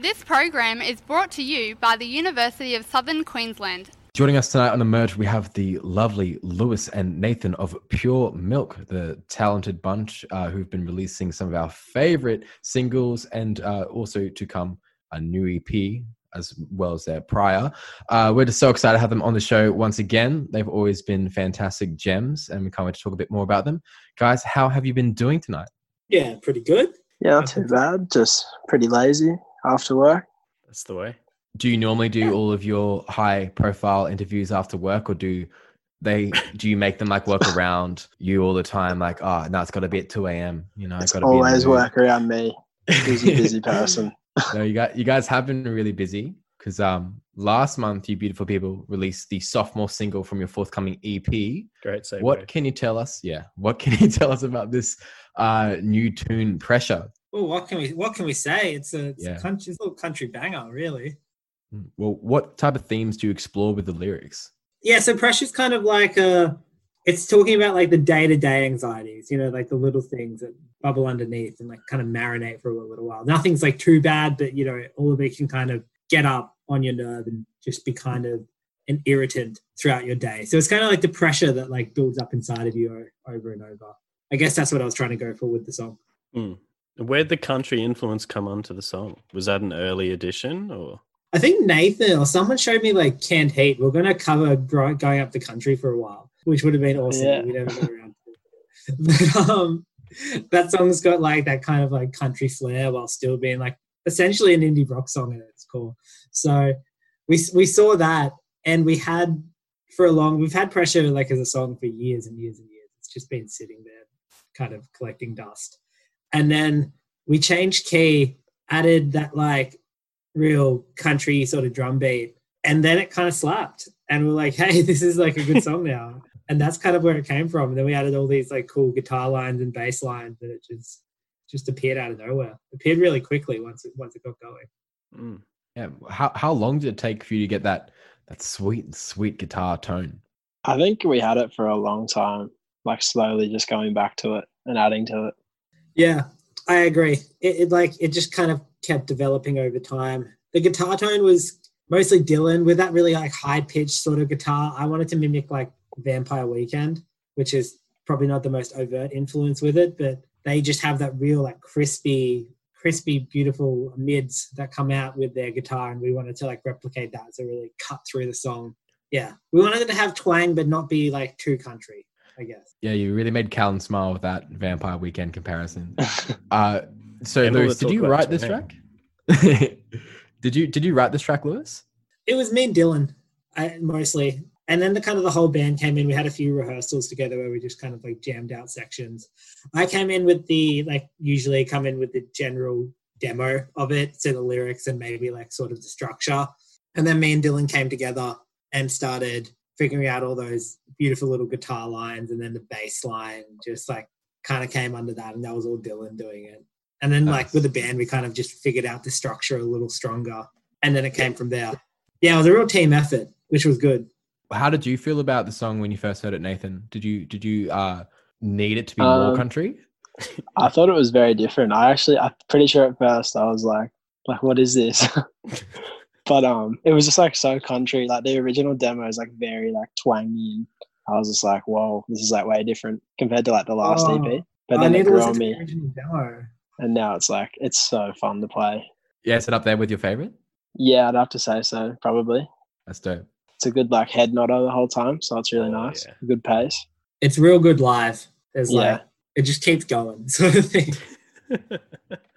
This program is brought to you by the University of Southern Queensland. Joining us tonight on Emerge, we have the lovely Lewis and Nathan of Pure Milk, the talented bunch uh, who've been releasing some of our favorite singles and uh, also to come a new EP as well as their prior. Uh, we're just so excited to have them on the show once again. They've always been fantastic gems, and we can't wait to talk a bit more about them. Guys, how have you been doing tonight? Yeah, pretty good. Yeah, not too bad. Just pretty lazy after work. That's the way. Do you normally do all of your high profile interviews after work or do they do you make them like work around you all the time like oh no it's got to be at 2 a.m you know it's gotta always work around me busy busy person no you got you guys have been really busy because um last month you beautiful people released the sophomore single from your forthcoming ep great segue. what can you tell us yeah what can you tell us about this uh new tune pressure well what can we what can we say it's a, it's yeah. a country it's a little country banger really Mm. Well, what type of themes do you explore with the lyrics? Yeah, so pressure's kind of like a, it's talking about like the day to day anxieties, you know, like the little things that bubble underneath and like kind of marinate for a little while. Nothing's like too bad, but you know, all of it can kind of get up on your nerve and just be kind of an irritant throughout your day. So it's kind of like the pressure that like builds up inside of you over and over. I guess that's what I was trying to go for with the song. Mm. Where'd the country influence come onto the song? Was that an early addition or? I think Nathan or someone showed me like canned heat. We are going to cover going up the country for a while, which would have been awesome. Yeah. We never got around to it. But um, that song's got like that kind of like country flair while still being like essentially an indie rock song at its core. So we we saw that, and we had for a long we've had pressure like as a song for years and years and years. It's just been sitting there, kind of collecting dust, and then we changed key, added that like real country sort of drum beat. And then it kind of slapped. And we're like, hey, this is like a good song now. and that's kind of where it came from. And then we added all these like cool guitar lines and bass lines that it just just appeared out of nowhere. It appeared really quickly once it once it got going. Mm. Yeah. How how long did it take for you to get that that sweet, sweet guitar tone? I think we had it for a long time, like slowly just going back to it and adding to it. Yeah, I agree. It, it, like it just kind of kept developing over time. The guitar tone was mostly Dylan with that really like high pitched sort of guitar. I wanted to mimic like Vampire Weekend, which is probably not the most overt influence with it, but they just have that real like crispy, crispy, beautiful mids that come out with their guitar, and we wanted to like replicate that to really cut through the song. Yeah, we wanted to have twang, but not be like too country. I guess. Yeah, you really made Calen smile with that Vampire Weekend comparison. uh, so, Lewis, did you write this track? did you did you write this track, Lewis? It was me and Dylan, I, mostly, and then the kind of the whole band came in. We had a few rehearsals together where we just kind of like jammed out sections. I came in with the like usually come in with the general demo of it, so the lyrics and maybe like sort of the structure, and then me and Dylan came together and started figuring out all those beautiful little guitar lines and then the bass line just like kind of came under that and that was all Dylan doing it. And then like with the band we kind of just figured out the structure a little stronger and then it came from there. Yeah, it was a real team effort, which was good. How did you feel about the song when you first heard it, Nathan? Did you did you uh need it to be um, more country? I thought it was very different. I actually I'm pretty sure at first I was like like what is this? But um, it was just like so country. Like the original demo is like very like twangy, and I was just like, "Whoa, this is like way different compared to like the last oh, EP." But then it grew on me, and now it's like it's so fun to play. Yeah, is it up there with your favorite? Yeah, I'd have to say so. Probably. That's dope. It's a good like head nodder the whole time, so it's really oh, nice. Yeah. Good pace. It's real good live. There's yeah. like it just keeps going, sort of thing.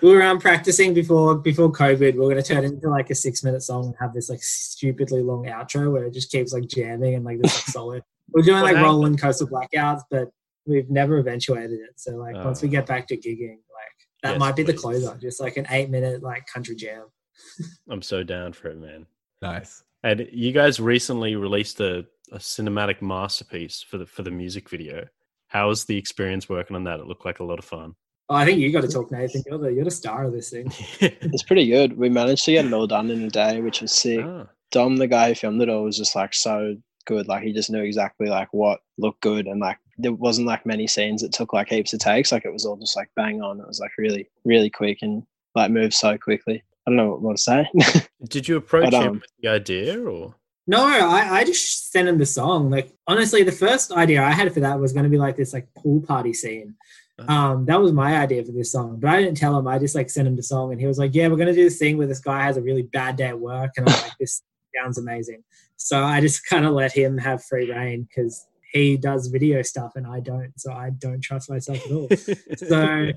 we were um, practicing before before COVID. We are going to turn it into like a six minute song and have this like stupidly long outro where it just keeps like jamming and like this like, solid. We're doing like rolling coastal blackouts, but we've never eventuated it. So like once we get back to gigging, like that yes, might be please. the closer, just like an eight minute like country jam. I'm so down for it, man. Nice. And you guys recently released a, a cinematic masterpiece for the for the music video. How was the experience working on that? It looked like a lot of fun. Oh, I think you got to talk, Nathan. You're the you're the star of this thing. it's pretty good. We managed to get it all done in a day, which was sick. Ah. Dom, the guy who filmed it all, was just like so good. Like he just knew exactly like what looked good, and like there wasn't like many scenes that took like heaps of takes. Like it was all just like bang on. It was like really really quick and like moved so quickly. I don't know what to say. Did you approach But, him um, with the idea or? No, I, I just sent him the song. Like honestly, the first idea I had for that was going to be like this like pool party scene. Uh-huh. Um, that was my idea for this song, but I didn't tell him. I just like sent him the song, and he was like, "Yeah, we're gonna do this thing where this guy has a really bad day at work," and I'm like, "This sounds amazing." So I just kind of let him have free reign because he does video stuff and I don't, so I don't trust myself at all. So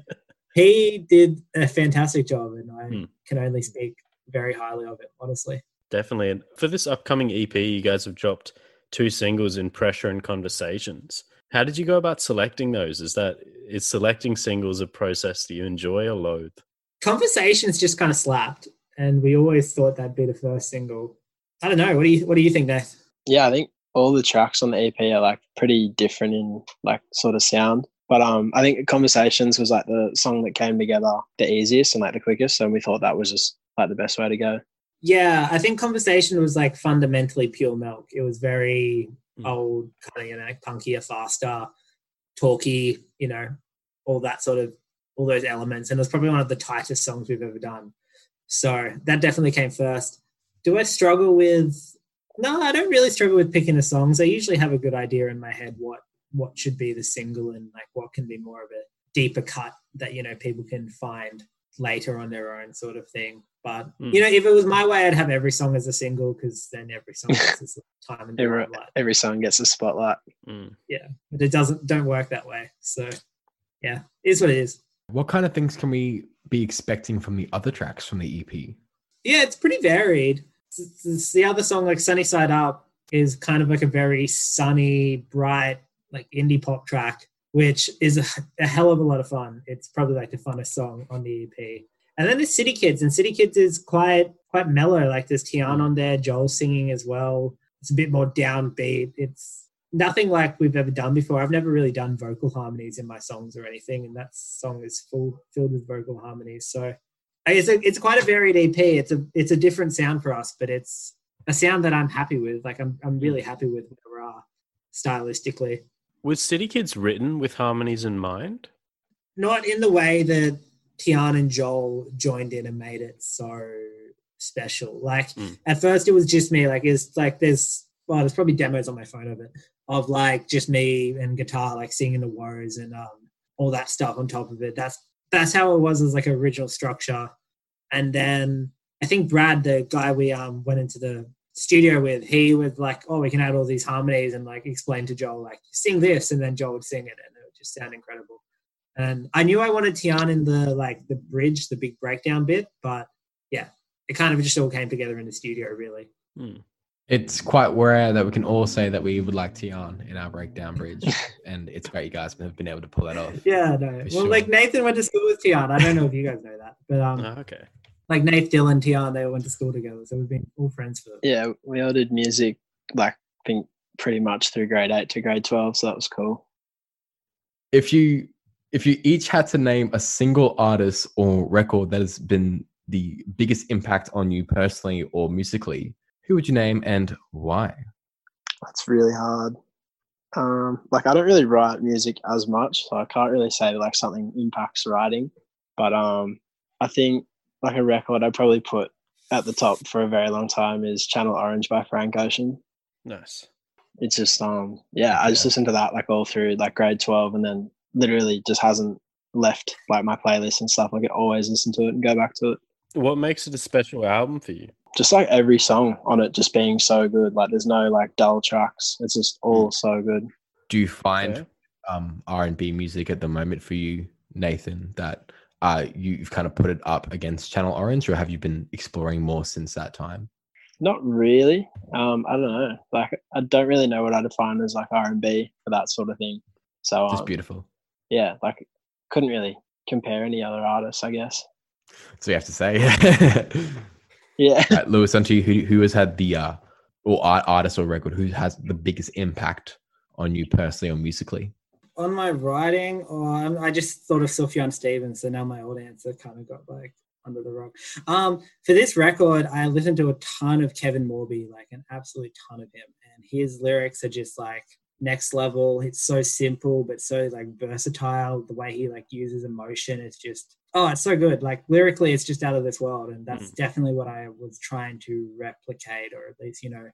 he did a fantastic job, and I Hmm. can only speak very highly of it, honestly. Definitely. And for this upcoming EP, you guys have dropped two singles in Pressure and Conversations. How did you go about selecting those? Is that is selecting singles a process that you enjoy or loathe? Conversations just kind of slapped, and we always thought that'd be the first single. I don't know. What do you What do you think, Nath? yeah, I think all the tracks on the EP are like pretty different in like sort of sound. But um, I think Conversations was like the song that came together the easiest and like the quickest, and we thought that was just like the best way to go. Yeah, I think Conversation was like fundamentally pure milk. It was very Mm. old, kind of you know, punkier, faster, talky, you know, all that sort of all those elements. And it was probably one of the tightest songs we've ever done. So that definitely came first. Do I struggle with? No, I don't really struggle with picking the songs. I usually have a good idea in my head what what should be the single and like what can be more of a deeper cut that you know people can find later on their own sort of thing. But Hmm. you know, if it was my way, I'd have every song as a single because then every song gets its time and Every, limelight. every song gets a spotlight. Mm. But it doesn't don't work that way. So yeah, it is what it is. What kind of things can we be expecting from the other tracks from the EP? Yeah, it's pretty varied. It's- it's the other song, like Sunny Side Up, is kind of like a very sunny, bright, like indie pop track, which is a, a hell of a lot of fun. It's probably like the funnest song on the EP. And then there's City Kids, and City Kids is quite quite mellow. Like there's Tian on there, Joel singing as well. It's a bit more downbeat. It's nothing like we've ever done before. I've never really done vocal harmonies in my songs or anything, and that song is full filled with vocal harmonies. So it's a, it's quite a varied EP. It's a it's a different sound for us, but it's a sound that I'm happy with. Like I'm I'm really happy with where we are stylistically. Was City Kids written with harmonies in mind? Not in the way that Tian and Joel joined in and made it so special. Like Mm. at first it was just me. Like it's like there's well, there's probably demos on my phone of it of like just me and guitar like singing the woes and um all that stuff on top of it. That's that's how it was as like original structure. And then I think Brad, the guy we um went into the studio with, he was like, "Oh, we can add all these harmonies," and like explain to Joel like, "Sing this," and then Joel would sing it, and it would just sound incredible. And I knew I wanted Tian in the like the bridge, the big breakdown bit, but yeah, it kind of just all came together in the studio, really. Hmm. It's quite rare that we can all say that we would like Tian in our breakdown bridge, and it's great you guys have been able to pull that off. Yeah, no. Well, sure. like Nathan went to school with Tian. I don't know if you guys know that, but um, Oh, okay. like Nate, Dylan, Tian, they all went to school together, so we've been all friends for. Yeah, we all did music like I think pretty much through grade eight to grade twelve, so that was cool. If you if you each had to name a single artist or record that has been the biggest impact on you personally or musically, who would you name and why? That's really hard. Um, like I don't really write music as much, so I can't really say that like something impacts writing. But um, I think like a record I'd probably put at the top for a very long time is Channel Orange by Frank Ocean. Nice. It's just um, yeah, I just Yeah. listened to that like all through like grade twelve, and then literally just hasn't left like my playlist and stuff. Like I always listen to it and go back to it. What makes it a special album for you? Just like every song on it just being so good. Like there's no like dull tracks. It's just all so good. Do you find Fair? um, R and B music at the moment for you, Nathan? That uh, you've kind of put it up against Channel Orange, or have you been exploring more since that time? Not really. Um, I don't know. Like I don't really know what I define as like R and B for that sort of thing. So Just um, beautiful. Yeah, like couldn't really compare any other artists, I guess. So you have to say, Yeah. Right, Lewis, onto you. Who, who has had the uh, or art, artist or record who has the biggest impact on you personally or musically? On my writing, or um, I just thought of Sufjan Stevens, so now my old answer kind of got like under the rug. Um, for this record, I listened to a ton of Kevin Morby, like an absolute ton of him, and his lyrics are just like next level. It's so simple but so like versatile. The way he like uses emotion, it's just oh, it's so good. Like lyrically, it's just out of this world, and that's mm. definitely what I was trying to replicate, or at least you know,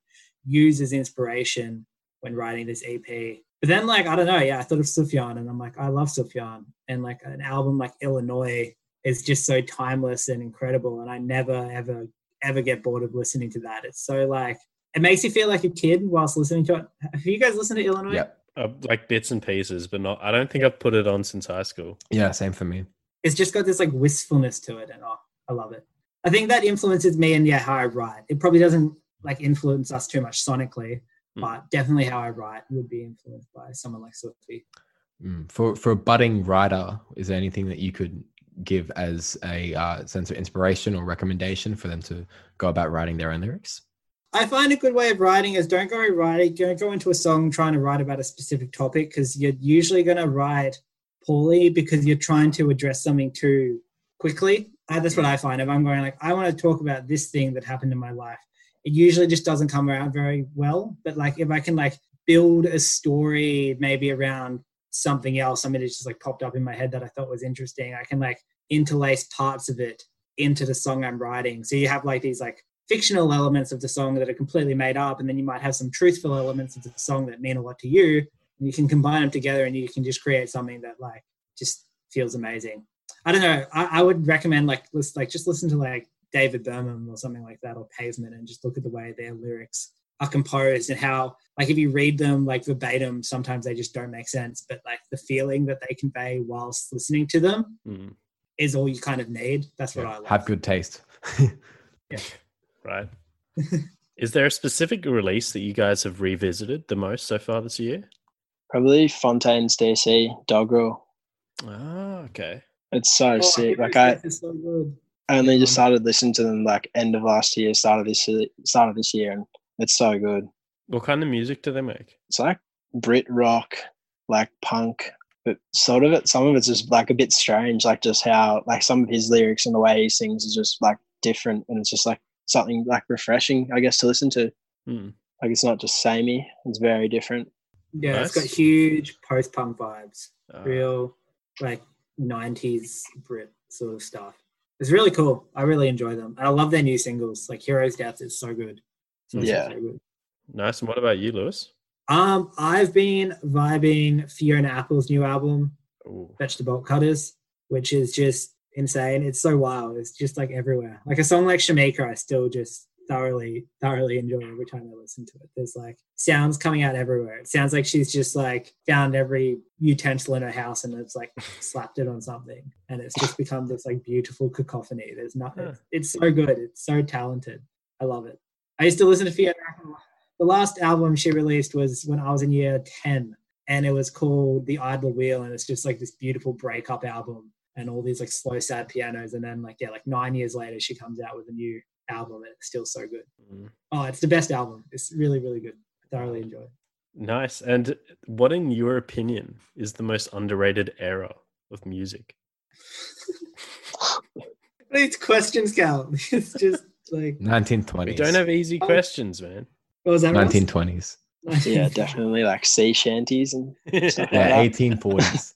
use as inspiration when writing this EP. But then, like, I don't know, yeah, I thought of Sufjan, and I'm like, I love Sufjan, and like an album like Illinois is just so timeless and incredible, and I never ever ever get bored of listening to that. It's so like it makes you feel like a kid whilst listening to it. Have you guys listened to Illinois? Yeah. Uh, like bits and pieces, but not. I don't think I've put it on since high school. Yeah, same for me. It's just got this like wistfulness to it, and oh, I love it. I think that influences me and yeah, how I write. It probably doesn't like influence us too much sonically, mm. but definitely how I write would be influenced by someone like Sophie. Mm. For for a budding writer, is there anything that you could give as a uh, sense of inspiration or recommendation for them to go about writing their own lyrics? I find a good way of writing is don't go writing, don't go into a song trying to write about a specific topic because you're usually going to write poorly because you're trying to address something too quickly. Uh, that's what I find. If I'm going like, I want to talk about this thing that happened in my life, it usually just doesn't come around very well. But like, if I can like build a story maybe around something else, something that just like popped up in my head that I thought was interesting, I can like interlace parts of it into the song I'm writing. So you have like these like fictional elements of the song that are completely made up, and then you might have some truthful elements of the song that mean a lot to you. And you can combine them together, and you can just create something that like just feels amazing. I don't know. I, I would recommend like list, like just listen to like David Berman or something like that, or Pavement, and just look at the way their lyrics are composed and how like if you read them like verbatim, sometimes they just don't make sense. But like the feeling that they convey whilst listening to them mm. is all you kind of need. That's what. I love. Have good taste. yeah right? Is there a specific release that you guys have revisited the most so far this year? Probably Fontaines DC Dogrel. Ah, okay. It's so oh, sick. Like I, so I only just started listening to them like end of last year, start of this year, start of this year, and it's so good. What kind of music do they make? It's like Brit rock, like punk, but sort of it. Some of it's just like a bit strange, like just how like some of his lyrics and the way he sings is just like different, and it's just like something like refreshing, I guess, to listen to. Mm. Like it's not just samey; it's very different. Yeah, nice. it's got huge post punk vibes, uh, real like '90s Brit sort of stuff. It's really cool. I really enjoy them, and I love their new singles. Like Hero's Death is so good. So yeah, so good. nice. And what about you, Lewis? Um, I've been vibing Fiona Apple's new album, Ooh. Fetch the Bolt Cutters, which is just insane. It's so wild. It's just like everywhere. Like a song like Shameika, I still just thoroughly, thoroughly enjoy every time I listen to it. There's like sounds coming out everywhere. It sounds like she's just like found every utensil in her house and it's like slapped it on something. And it's just become this like beautiful cacophony. There's nothing. It's, it's so good. It's so talented. I love it. I used to listen to Fiona. The last album she released was when I was in year 10 and it was called The Idler Wheel. And it's just like this beautiful breakup album and all these like slow sad pianos and then like yeah like nine years later she comes out with a new album and it's still so good. Mm. oh it's the best album. It's really really good. I thoroughly enjoy it. Nice. And what in your opinion is the most underrated era of music? These questions count it's just like 1920s we don't have easy oh. questions man. What was that 1920s yeah definitely like sea shanties and stuff yeah. like 1840s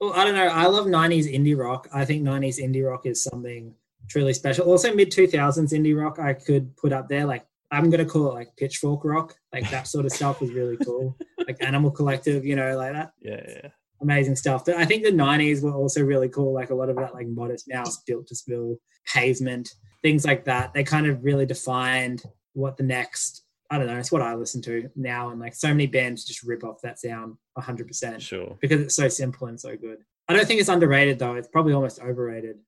Well, I don't know. I love 90s indie rock. I think 90s indie rock is something truly special. Also, mid 2000s indie rock, I could put up there. Like, I'm going to call it like pitchfork rock. Like, that sort of stuff was really cool. Like, Animal Collective, you know, like that. Yeah, yeah. Amazing stuff. But I think the 90s were also really cool. Like, a lot of that, like Modest Mouse, Built to Spill, Pavement, things like that. They kind of really defined what the next I don't know. It's what I listen to now, and like so many bands just rip off that sound 100. percent Sure. Because it's so simple and so good. I don't think it's underrated though. It's probably almost overrated.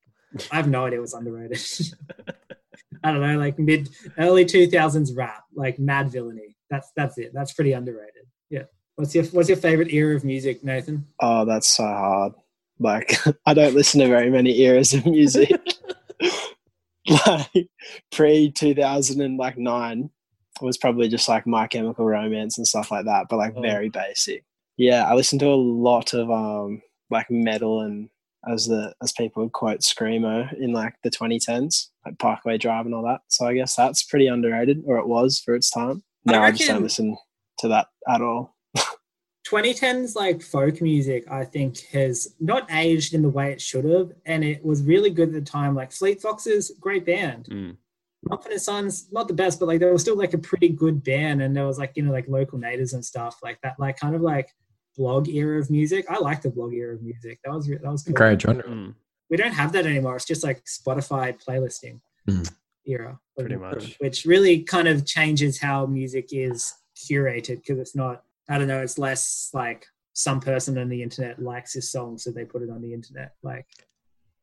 I have no idea what's underrated. I don't know, like mid early 2000s rap, like Madvillainy. That's that's it. That's pretty underrated. Yeah. What's your What's your favorite era of music, Nathan? Oh, that's so hard. Like I don't listen to very many eras of music. like pre 2009 was probably just like My Chemical Romance and stuff like that, but like oh. very basic. Yeah, I listened to a lot of um like metal and as the as people would quote screamo in like the 2010s, like Parkway Drive and all that. So I guess that's pretty underrated, or it was for its time. Now I, I just don't listen to that at all. 2010s like folk music, I think, has not aged in the way it should have, and it was really good at the time. Like Fleet Foxes, great band. Mm. Mumford and Sons, not the best, but like they were still like a pretty good band, and there was like you know like local natives and stuff like that, like kind of like blog era of music. I like the blog era of music. That was that was cool. Great genre. Mm, We don't have that anymore. It's just like Spotify playlisting Mm. era, Pretty much. which really kind of changes how music is curated because it's not. I don't know. It's less like some person on the internet likes this song, so they put it on the internet. Like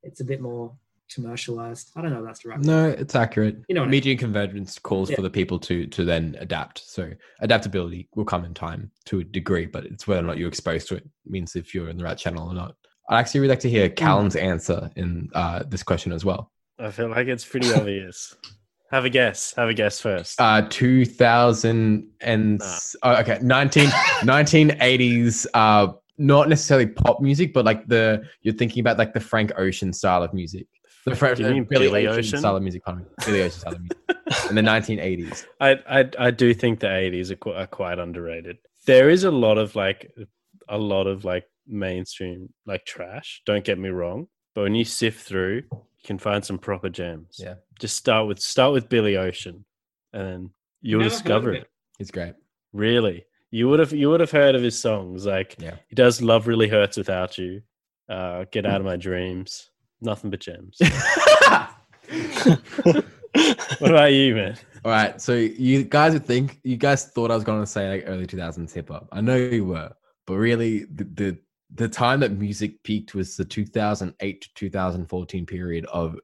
it's a bit more commercialized. I don't know if that's the right. word. No, it's accurate. You know what I Media convergence calls Yeah. for the people to to then adapt. So adaptability will come in time to a degree, but it's whether or not you're exposed to it means if you're in the right channel or not. I'd actually really like to hear Calen's answer in uh, this question as well. I feel like it's pretty obvious. Have a guess. Have a guess first. Uh, 2000 and Nah. oh, okay, 19, 1980s. Uh, not necessarily pop music, but like the you're thinking about like the Frank Ocean style of music. The Fra- Do you mean Billy, Billy Ocean, Ocean? style of music, pardon me. Billy Ocean style of music in the 1980s. I, I I do think the 80s are, qu- are quite underrated. There is a lot of like a lot of like mainstream like trash. Don't get me wrong, but when you sift through, you can find some proper gems. Yeah. Just start with start with Billy Ocean, and then you'll Never discover it. it. It's great. Really, you would have you would have heard of his songs. Like Yeah. he does "Love Really Hurts Without You," uh, "Get Out of My Dreams," nothing but gems. what about you, man? All right, so you guys would think you guys thought I was going to say like early 2000s hip hop. I know you were, but really the, the the time that music peaked was the 2008 to 2014 period of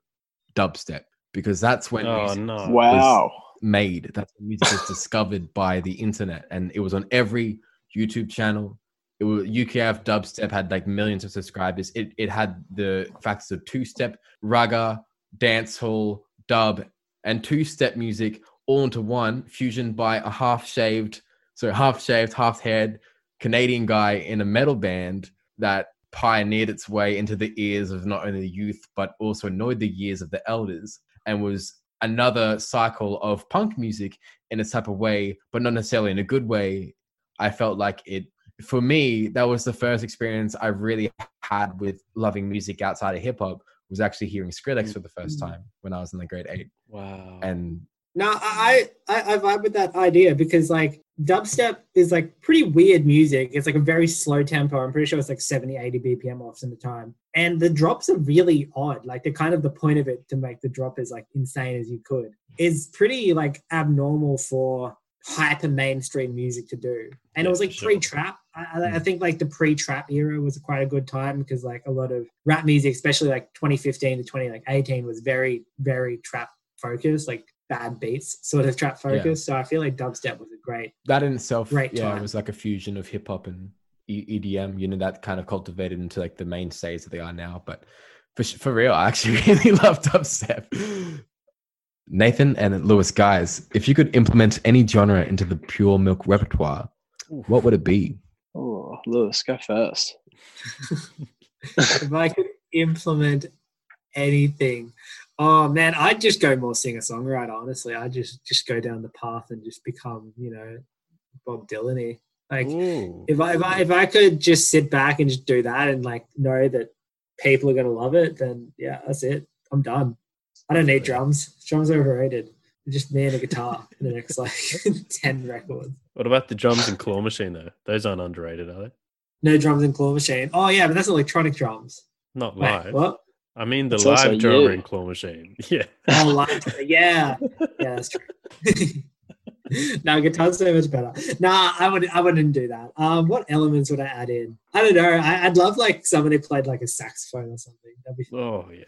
dubstep because that's when Oh music no! Wow. made. That's when music was discovered by the internet, and it was on every YouTube channel. It was UKF dubstep had like millions of subscribers. It it had the factors of two step, ragga, dancehall, dub, and two step music all into one fusion by a half shaved, so half shaved, half haired Canadian guy in a metal band that pioneered its way into the ears of not only the youth but also annoyed the ears of the elders and was another cycle of punk music in a type of way, but not necessarily in a good way. I felt like it for me, that was the first experience I really had with loving music outside of hip hop was actually hearing Skrillex for the first Mm. time when I was in the grade eight. Wow. And now I, I I vibe with that idea because like dubstep is like pretty weird music. It's like a very slow tempo. I'm pretty sure it's like 70, 80 BPM off in the time. And the drops are really odd. Like the kind of the point of it to make the drop as like insane as you could is pretty like abnormal for hyper mainstream music to do. And Yeah, it was like sure. pre-trap. I, I- I mm. think like the pre-trap era was quite a good time because like a lot of rap music, especially like 2015 to 2018, was very very trap focused, like bad beats sort of trap focused. So I feel like dubstep was a great. that in itself, Great yeah, time. it was like a fusion of hip hop and EDM. You know, that kind of cultivated into like the mainstays that they are now. But for for real, I actually really love dubstep. Nathan and Lewis, guys, if you could implement any genre into the Pure Milk repertoire, Oof. what would it be? Oh, Lewis, go first. if I could implement anything, oh man, I'd just go more singer songwriter. Honestly, I'd just just go down the path and just become, you know, Bob Dylan. Like Ooh. if I, if I if I could just sit back and just do that and like know that people are gonna love it, then yeah, that's it. I'm done. I don't need drums. Drums are overrated. Just me and a guitar for the next like ten records. What about the drums and claw machine though? Those aren't underrated, are they? No drums and claw machine. Oh yeah, but that's electronic drums. Not Wait, live. what? I mean the It's live drummer you. and claw machine. Yeah. Oh, live. yeah, yeah, that's true. no, guitar's so much better. Nah, I would I wouldn't do that. Um, what elements would I add in? I don't know. I, I'd love like someone who played like a saxophone or something. That'd be fun. Oh yeah.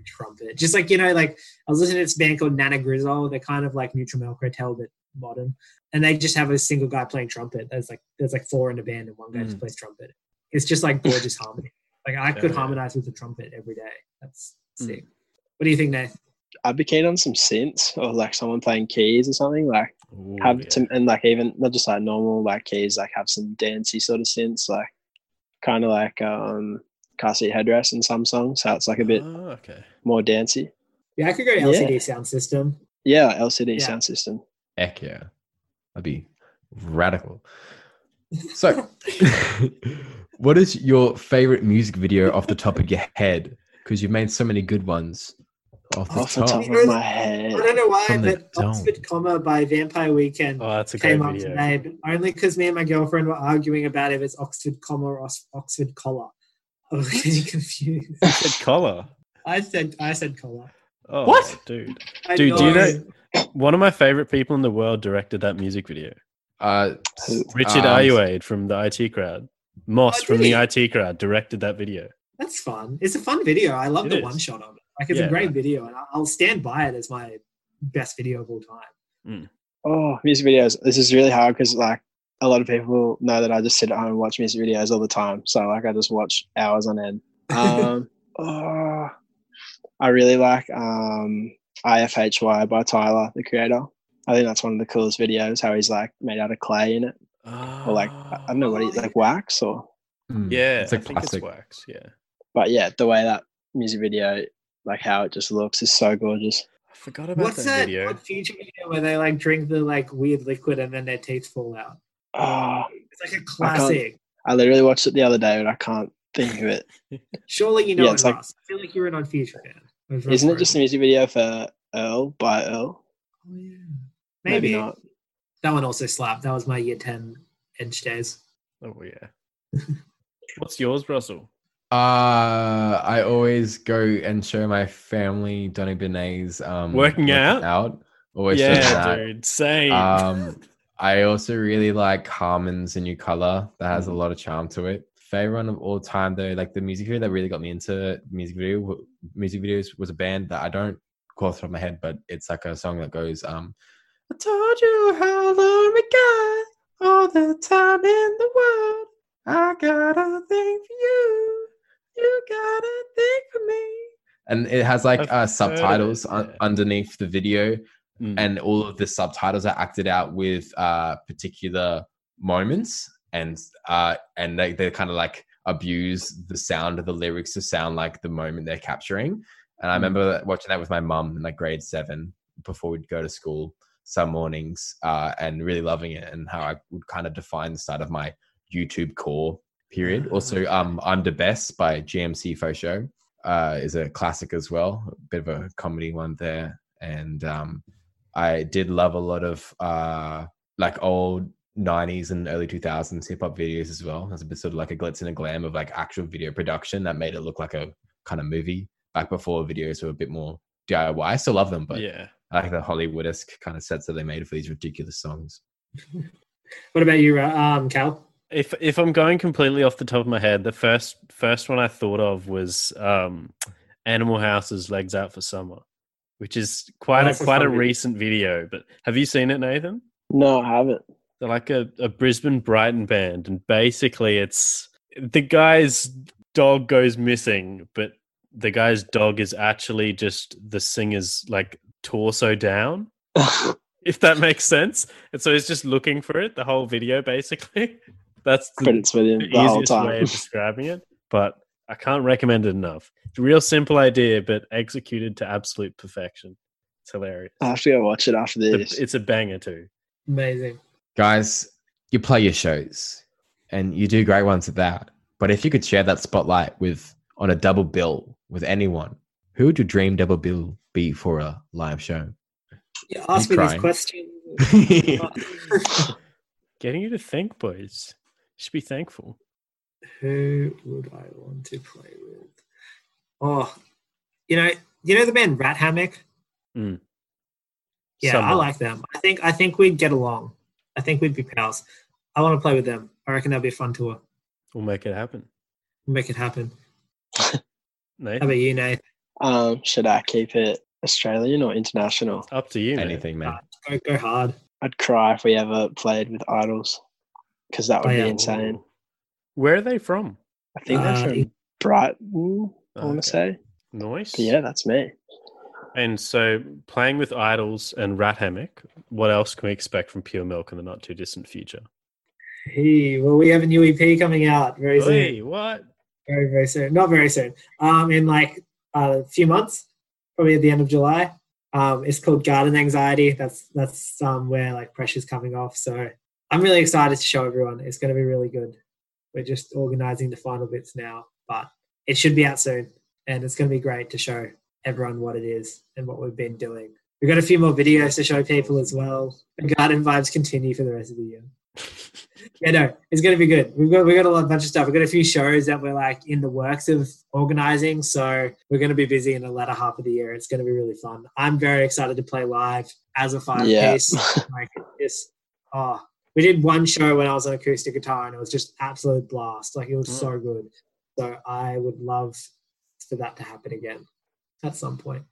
Like a trumpet. Just like, you know, like I was listening to this band called Nana Grizol. They're kind of like Neutral Milk Hotel, but modern. And they just have a single guy playing trumpet. There's like there's like four in the band and one guy just Mm. plays trumpet. It's just like gorgeous harmony. Like I could Yeah. harmonize with the trumpet every day. That's Mm. sick. What do you think, Nath? I'd be keen on some synths or like someone playing keys or something. Like Ooh, have yeah. some and like even not just like normal like keys, like have some dancey sort of synths, like kind of like um car seat headrest in some songs. So it's like a bit Oh, okay. more dancey. Yeah, I could go Yeah. LCD sound system. Yeah, LCD Yeah. sound system. Heck yeah. That'd be radical. So, what is your favorite music video off the top of your head? Because you've made so many good ones off the Off the top. top You know, of my head. I don't know why, From but. Oxford Comma by Vampire Weekend Oh, that's a great came up video. today, but only because me and my girlfriend were arguing about if it's Oxford Comma or Oxford Collar. I was getting confused. You said collar. I said I said collar. Oh, What? dude? I Dude, do you know- One of my favorite people in the world directed that music video. Uh, Richard um, Ayoade from the IT crowd. Moss Oh, from the IT crowd directed that video. That's fun. It's a fun video. I love It the is. one shot of it. Like it's Yeah, a great man. video, and I- I'll stand by it as my best video of all time. Oh, music videos. This is really hard because like a lot of people know that I just sit at home and watch music videos all the time. So like I just watch hours on end. Um, oh, I really like um, IFHY by Tyler, the creator. I think that's one of the coolest videos. How he's like made out of clay in it, or like I I don't know what he like wax or. mm, Yeah, it's like I think plastic. it's wax. Yeah, But yeah, the way that music video, like how it just looks, is so gorgeous. I forgot about What's that, that video. Odd Future video where they like drink the like weird liquid and then their teeth fall out? Oh, It's like a classic. I literally watched it the other day, but I can't think of it. Surely you know Yeah, it, it's like- Russ. I feel like you're an Odd Future fan. Isn't it just a music video for Earl by Earl? Oh, yeah. Maybe, Maybe. not. That one also slapped. That was my year 10 edge days. Oh yeah. What's yours, Russell? Uh, I always go and show my family Donny Benet's um Working out? out. Always yeah, that. dude. Same. Um, I also really like Harmon's A New Color. That has a lot of charm to it. Favorite one of all time though, like the music video that really got me into music video music videos was a band that I don't call off the top of my head, but it's like a song that goes, um, I told you how long we got all the time in the world. I got a thing for you. You got a thing for me. And it has like uh, subtitles un- underneath the video Mm. and all of the subtitles are acted out with uh particular moments and uh and they, they kind of like abuse the sound of the lyrics to sound like the moment they're capturing and i Mm. remember watching that with my mum in like grade seven before we'd go to school some mornings uh and really loving it and how i would kind of define the start of my youtube core period also um i'm the best by gmc fo show uh is a classic as well a bit of a comedy one there and um I did love a lot of uh like old 90s and early 2000s hip hop videos as well. There's a bit sort of like a glitz and a glam of like actual video production that made it look like a kind of movie back before videos were a bit more DIY. I still love them, but yeah. I like the Hollywood-esque kind of sets that they made for these ridiculous songs. What about you, um, Cal? If if I'm going completely off the top of my head, the first first one I thought of was um, Animal House's "Legs Out for Summer," which is quite Oh, a quite a video. recent video. But have you seen it, Nathan? No, I haven't. They're like a, a Brisbane Brighton band, and basically it's the guy's dog goes missing, but the guy's dog is actually just the singer's like torso down, if that makes sense. And so he's just looking for it the whole video, basically. That's the, Credits the the whole easiest way time. of describing it, but I can't recommend it enough. It's a real simple idea, but executed to absolute perfection. It's hilarious. I have to go watch it after It's this. a- it's a banger too. Amazing. Guys, you play your shows and you do great ones at that. But if you could share that spotlight with on a double bill with anyone, who would your dream double bill be for a live show? Yeah, ask me crying. these questions. Getting you to think, boys. You should be thankful. Who would I want to play with? Oh, you know, you know the band Rat Hammock. Mm. Yeah, I like them. I think I think we'd get along. I think we'd be pals. I want to play with them. I reckon that'd be a fun tour. We'll make it happen. We'll make it happen. How about you, Nate? Um, should I keep it Australian or international? up to you, man. Anything, man. Go go hard. I'd cry if we ever played with IDLES because that would Oh, be yeah. insane. Where are they from? I think Uh, they're from Brighton, I want to say. Nice. But yeah, that's me. And so, playing with IDLES and Rat Hammock, what else can we expect from Pure Milk in the not too distant future? Hey, well, we have a new EP coming out very soon. Hey, what? Very very soon. Not very soon. Um, in like a few months, probably at the end of July. Um, it's called Garden Anxiety. That's that's um where like pressure's coming off. So I'm really excited to show everyone. It's going to be really good. We're just organizing the final bits now, but it should be out soon. And it's going to be great to show everyone what it is and what we've been doing. We've got a few more videos to show people as well. The garden vibes continue for the rest of the year. yeah, no, it's going to be good. We've got we've got a lot, bunch of stuff. We've got a few shows that we're like in the works of organizing, so we're going to be busy in the latter half of the year. It's going to be really fun. I'm very excited to play live as a five yeah. piece. like just oh, we did one show when I was on acoustic guitar, and it was just absolute blast. Like it was mm. so good. So I would love for that to happen again at some point.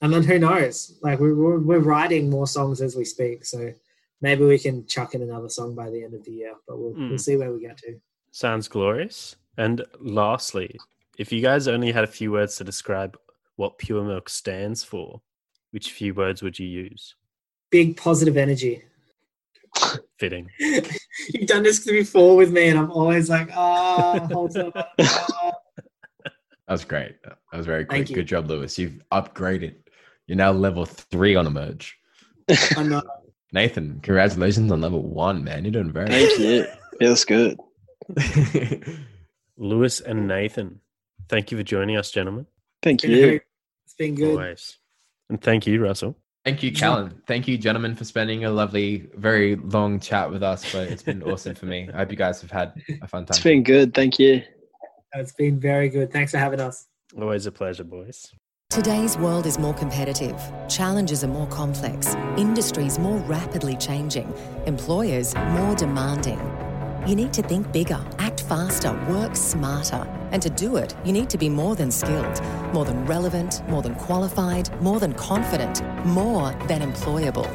And then who knows? Like we're, we're, we're writing more songs as we speak. So maybe we can chuck in another song by the end of the year, but we'll, mm. we'll hmm. see where we get to. Sounds glorious. And lastly, if you guys only had a few words to describe what Pure Milk stands for, which few words would you use? Big positive energy. Fitting. You've done this before with me, and I'm always like, ah, oh, hold on. That was great. That was very quick. Good job, Lewis. You've upgraded. You're now level three on Emerge. I'm not. Nathan, congratulations on level one, man. You're doing very Thank you. Feels good. Lewis and Nathan, thank you for joining us, gentlemen. Thank you. It's been good. Always. And thank you, Russell. Thank you, Calen. Thank you, gentlemen, for spending a lovely, very long chat with us. But it's been awesome for me. I hope you guys have had a fun time. It's been good. Thank you. It's been very good. Thanks for having us. Always a pleasure, boys. Today's world is more competitive, challenges are more complex, industries more rapidly changing, employers more demanding. You need to think bigger, act faster, work smarter. And to do it, you need to be more than skilled, more than relevant, more than qualified, more than confident, more than employable.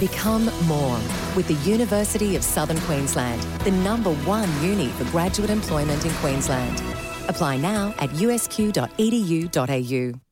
Become more with the University of Southern Queensland, the number one uni for graduate employment in Queensland. Apply now at usq.edu.au.